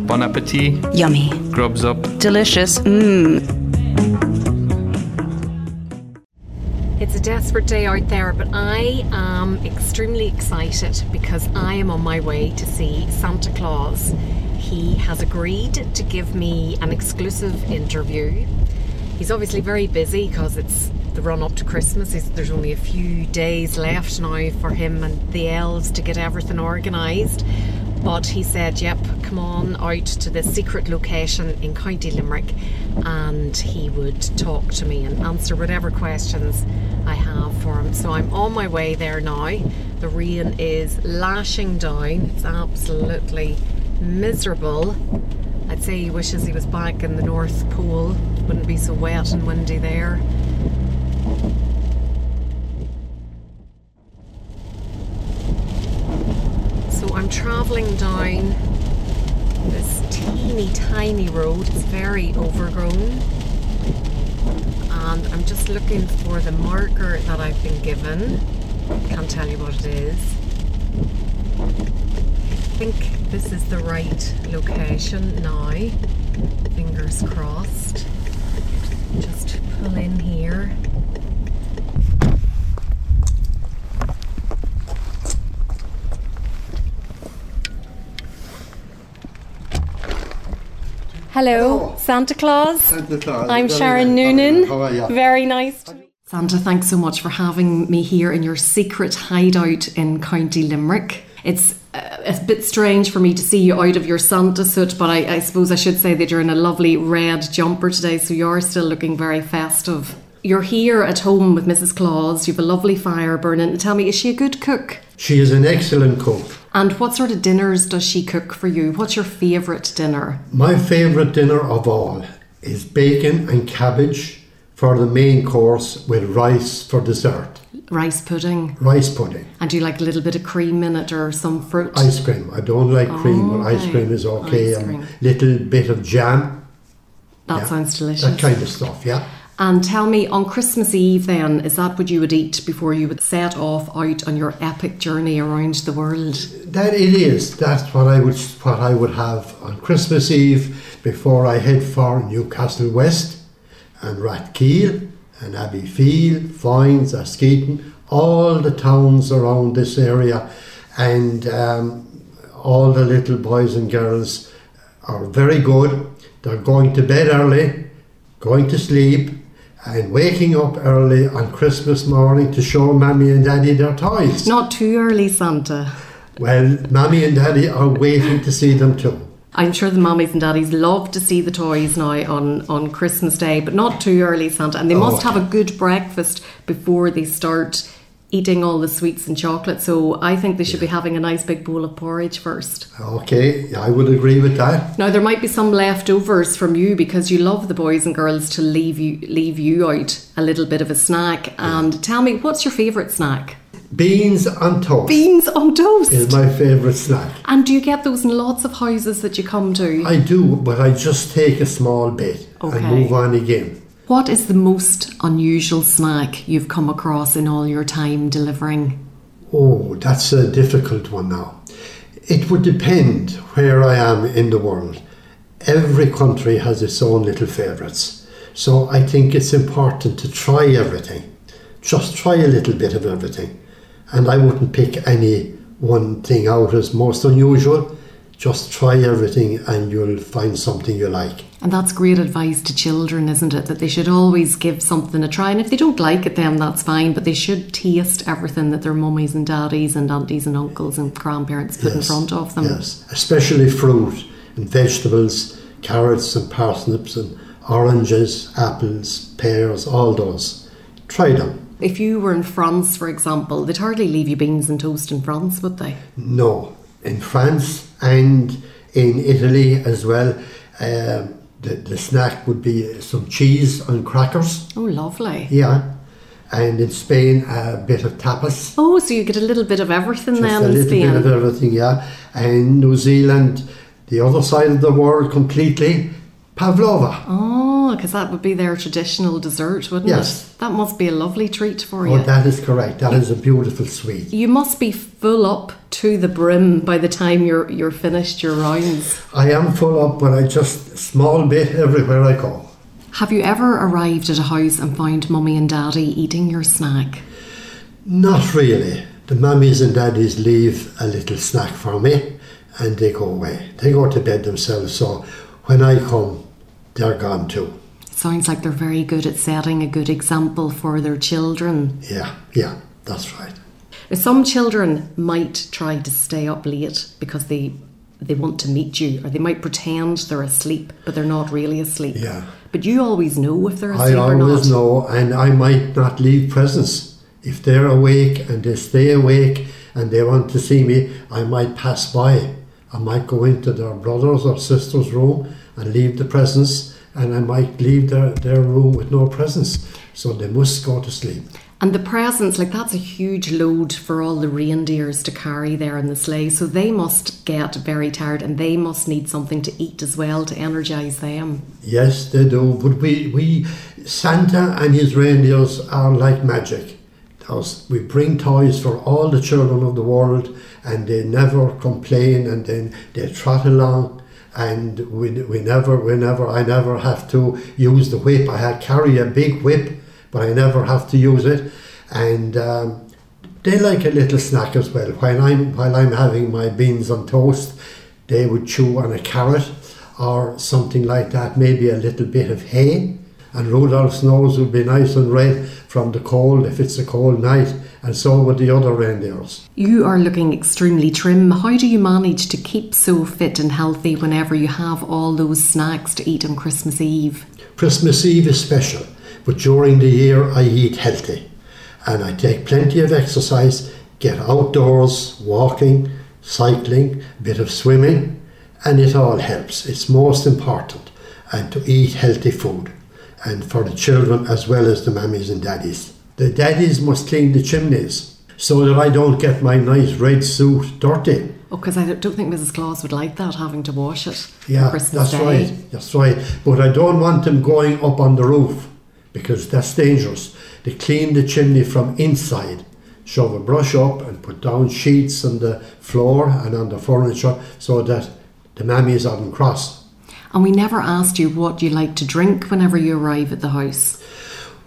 Bon appetit. Yummy. Grubs up. Delicious. Mmm. It's a desperate day out there, but I am extremely excited because I am on my way to see Santa Claus. He has agreed to give me an exclusive interview. He's obviously very busy because it's the run up to Christmas. He's, there's only a few days left now for him and the elves to get everything organised. But he said, Yep, come on out to this secret location in County Limerick and he would talk to me and answer whatever questions I have for him. So I'm on my way there now. The rain is lashing down, it's absolutely miserable. I'd say he wishes he was back in the North Pole, wouldn't be so wet and windy there. So I'm travelling down this teeny tiny road. It's very overgrown. And I'm just looking for the marker that I've been given. Can't tell you what it is. I think this is the right location now. Fingers crossed. Just pull in here. Hello, Hello. Santa Claus. Santa Claus. I'm Very Sharon nice. Noonan. How are you? Very nice to meet Santa, thanks so much for having me here in your secret hideout in County Limerick. It's uh, a bit strange for me to see you out of your Santa suit, but I, I suppose I should say that you're in a lovely red jumper today, so you're still looking very festive. You're here at home with Mrs. Claus. You have a lovely fire burning. Tell me, is she a good cook? She is an excellent cook. And what sort of dinners does she cook for you? What's your favourite dinner? My favourite dinner of all is bacon and cabbage for the main course with rice for dessert. Rice pudding. Rice pudding. And do you like a little bit of cream in it or some fruit? Ice cream. I don't like cream, but ice cream is okay. Ice and cream. little bit of jam. That Yeah. sounds delicious. That kind of stuff, yeah. And tell me, on Christmas Eve, then, is that what you would eat before you would set off out on your epic journey around the world? That it is. That's what I would what I would have on Christmas Eve before I head for Newcastle West and Rathkeale and Abbeyfeale, Foynes, Askeaton, all the towns around this area, and um, all the little boys and girls are very good. They're going to bed early, going to sleep, and waking up early on Christmas morning to show Mammy and Daddy their toys. Not too early, Santa. Well, Mammy and Daddy are waiting to see them too. I'm sure the mummies and daddies love to see the toys now on, on Christmas Day, but not too early, Santa. And they must Oh, have a good breakfast before they start eating all the sweets and chocolate. So I think they should be having a nice big bowl of porridge first. Okay, I would agree with that. Now there might be some leftovers from you because you love the boys and girls to leave you leave you out a little bit of a snack. And tell me, what's your favourite snack? Beans on toast Beans on toast. is my favourite snack. and do you get those in lots of houses that you come to? I do, but I just take a small bit Okay. and move on again. What is the most unusual snack you've come across in all your time delivering? Oh, that's a difficult one now. It would depend where I am in the world. Every country has its own little favourites. So I think it's important to try everything. Just try a little bit of everything. And I wouldn't pick any one thing out as most unusual. Just try everything and you'll find something you like. And that's great advice to children, isn't it? That they should always give something a try. And if they don't like it, then that's fine. But they should taste everything that their mummies and daddies and aunties and uncles and grandparents put in front of them. Yes, especially fruit and vegetables, carrots and parsnips and oranges, apples, pears, all those. Try them. If you were in France, for example, they'd hardly leave you beans and toast in France, would they? No, in France and in Italy as well, um, the, the snack would be some cheese and crackers. Oh, lovely. Yeah. And in Spain, a bit of tapas. Oh, so you get a little bit of everything Just then a little Spain. bit of everything, yeah. And New Zealand, the other side of the world completely, Pavlova. Oh, because that would be their traditional dessert, wouldn't it? Yes. it? That must be a lovely treat for you. Oh, you. that is correct. That is a beautiful sweet. you must be full up to the brim by the time you're you're finished your rounds. I am full up, but I just small bit everywhere I go. Have you ever arrived at a house and found mummy and daddy eating your snack? Not really. The mummies and daddies leave a little snack for me and they go away. They go to bed themselves, so when I come, they're gone too. Sounds like they're very good at setting a good example for their children. Yeah, yeah, that's right. Some children might try to stay up late because they they want to meet you, or they might pretend they're asleep, but they're not really asleep. Yeah. But you always know if they're I asleep or not. I always know, and I might not leave presents. If they're awake and they stay awake and they want to see me, I might pass by. I might go into their brother's or sister's room and leave the presents, and I might leave their, their room with no presents. So they must go to sleep. And the presents, like that's a huge load for all the reindeers to carry there in the sleigh. So they must get very tired and they must need something to eat as well to energise them. Yes, they do. But we, we Santa and his reindeers are like magic. Those, we bring toys for all the children of the world, and they never complain, and then they trot along. And we, we never, we never, I never have to use the whip. I had carry a big whip, but I never have to use it. And um, they like a little snack as well. When I'm while I'm having my beans on toast, they would chew on a carrot or something like that, maybe a little bit of hay. And Rudolph's nose would be nice and red from the cold if it's a cold night, and so would the other reindeers. You are looking extremely trim. How do you manage to keep so fit and healthy whenever you have all those snacks to eat on Christmas Eve? Christmas Eve is special, but during the year I eat healthy. And I take plenty of exercise, get outdoors, walking, cycling, a bit of swimming, and it all helps. It's most important. And to eat healthy food. And for the children as well as the mammies and daddies. The daddies must clean the chimneys so that I don't get my nice red suit dirty. Oh, because I don't think Mrs. Claus would like that, having to wash it Yeah, Christmas that's Day. right. That's right. But I don't want them going up on the roof because that's dangerous. They clean the chimney from inside. Shove a brush up and put down sheets on the floor and on the furniture so that the mammies aren't cross. And we never asked you what you like to drink whenever you arrive at the house.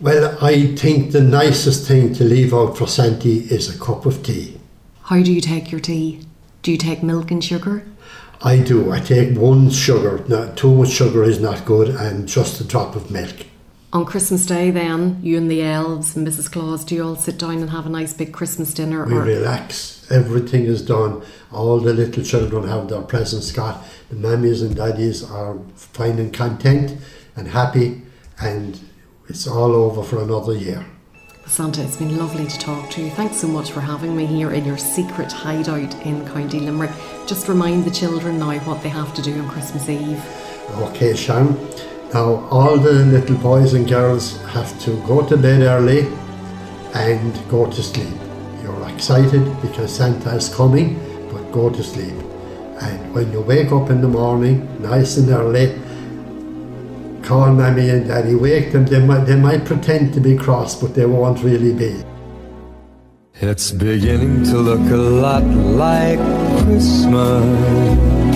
Well, I think the nicest thing to leave out for Santi is a cup of tea. How do you take your tea? Do you take milk and sugar? I do. I take one sugar. No, too much sugar is not good, and just a drop of milk. On Christmas Day, then, you and the elves and Mrs. Claus, do you all sit down and have a nice big Christmas dinner? We or relax. Everything is done. All the little children have their presents got. The mummies and daddies are fine and content and happy, and it's all over for another year. Santa, it's been lovely to talk to you. Thanks so much for having me here in your secret hideout in County Limerick. Just remind the children now what they have to do on Christmas Eve. Okay, Sharon. Now, all the little boys and girls have to go to bed early and go to sleep. You're excited because Santa is coming, but go to sleep. And when you wake up in the morning, nice and early, call Mammy and Daddy, wake them. They might, they might pretend to be cross, but they won't really be. It's beginning to look a lot like Christmas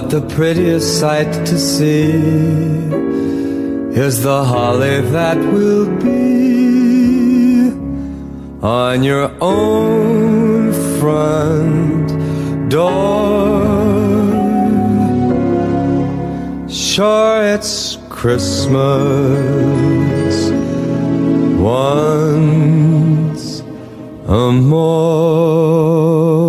But the prettiest sight to see is the holly that will be on your own front door. Sure, it's Christmas once a more.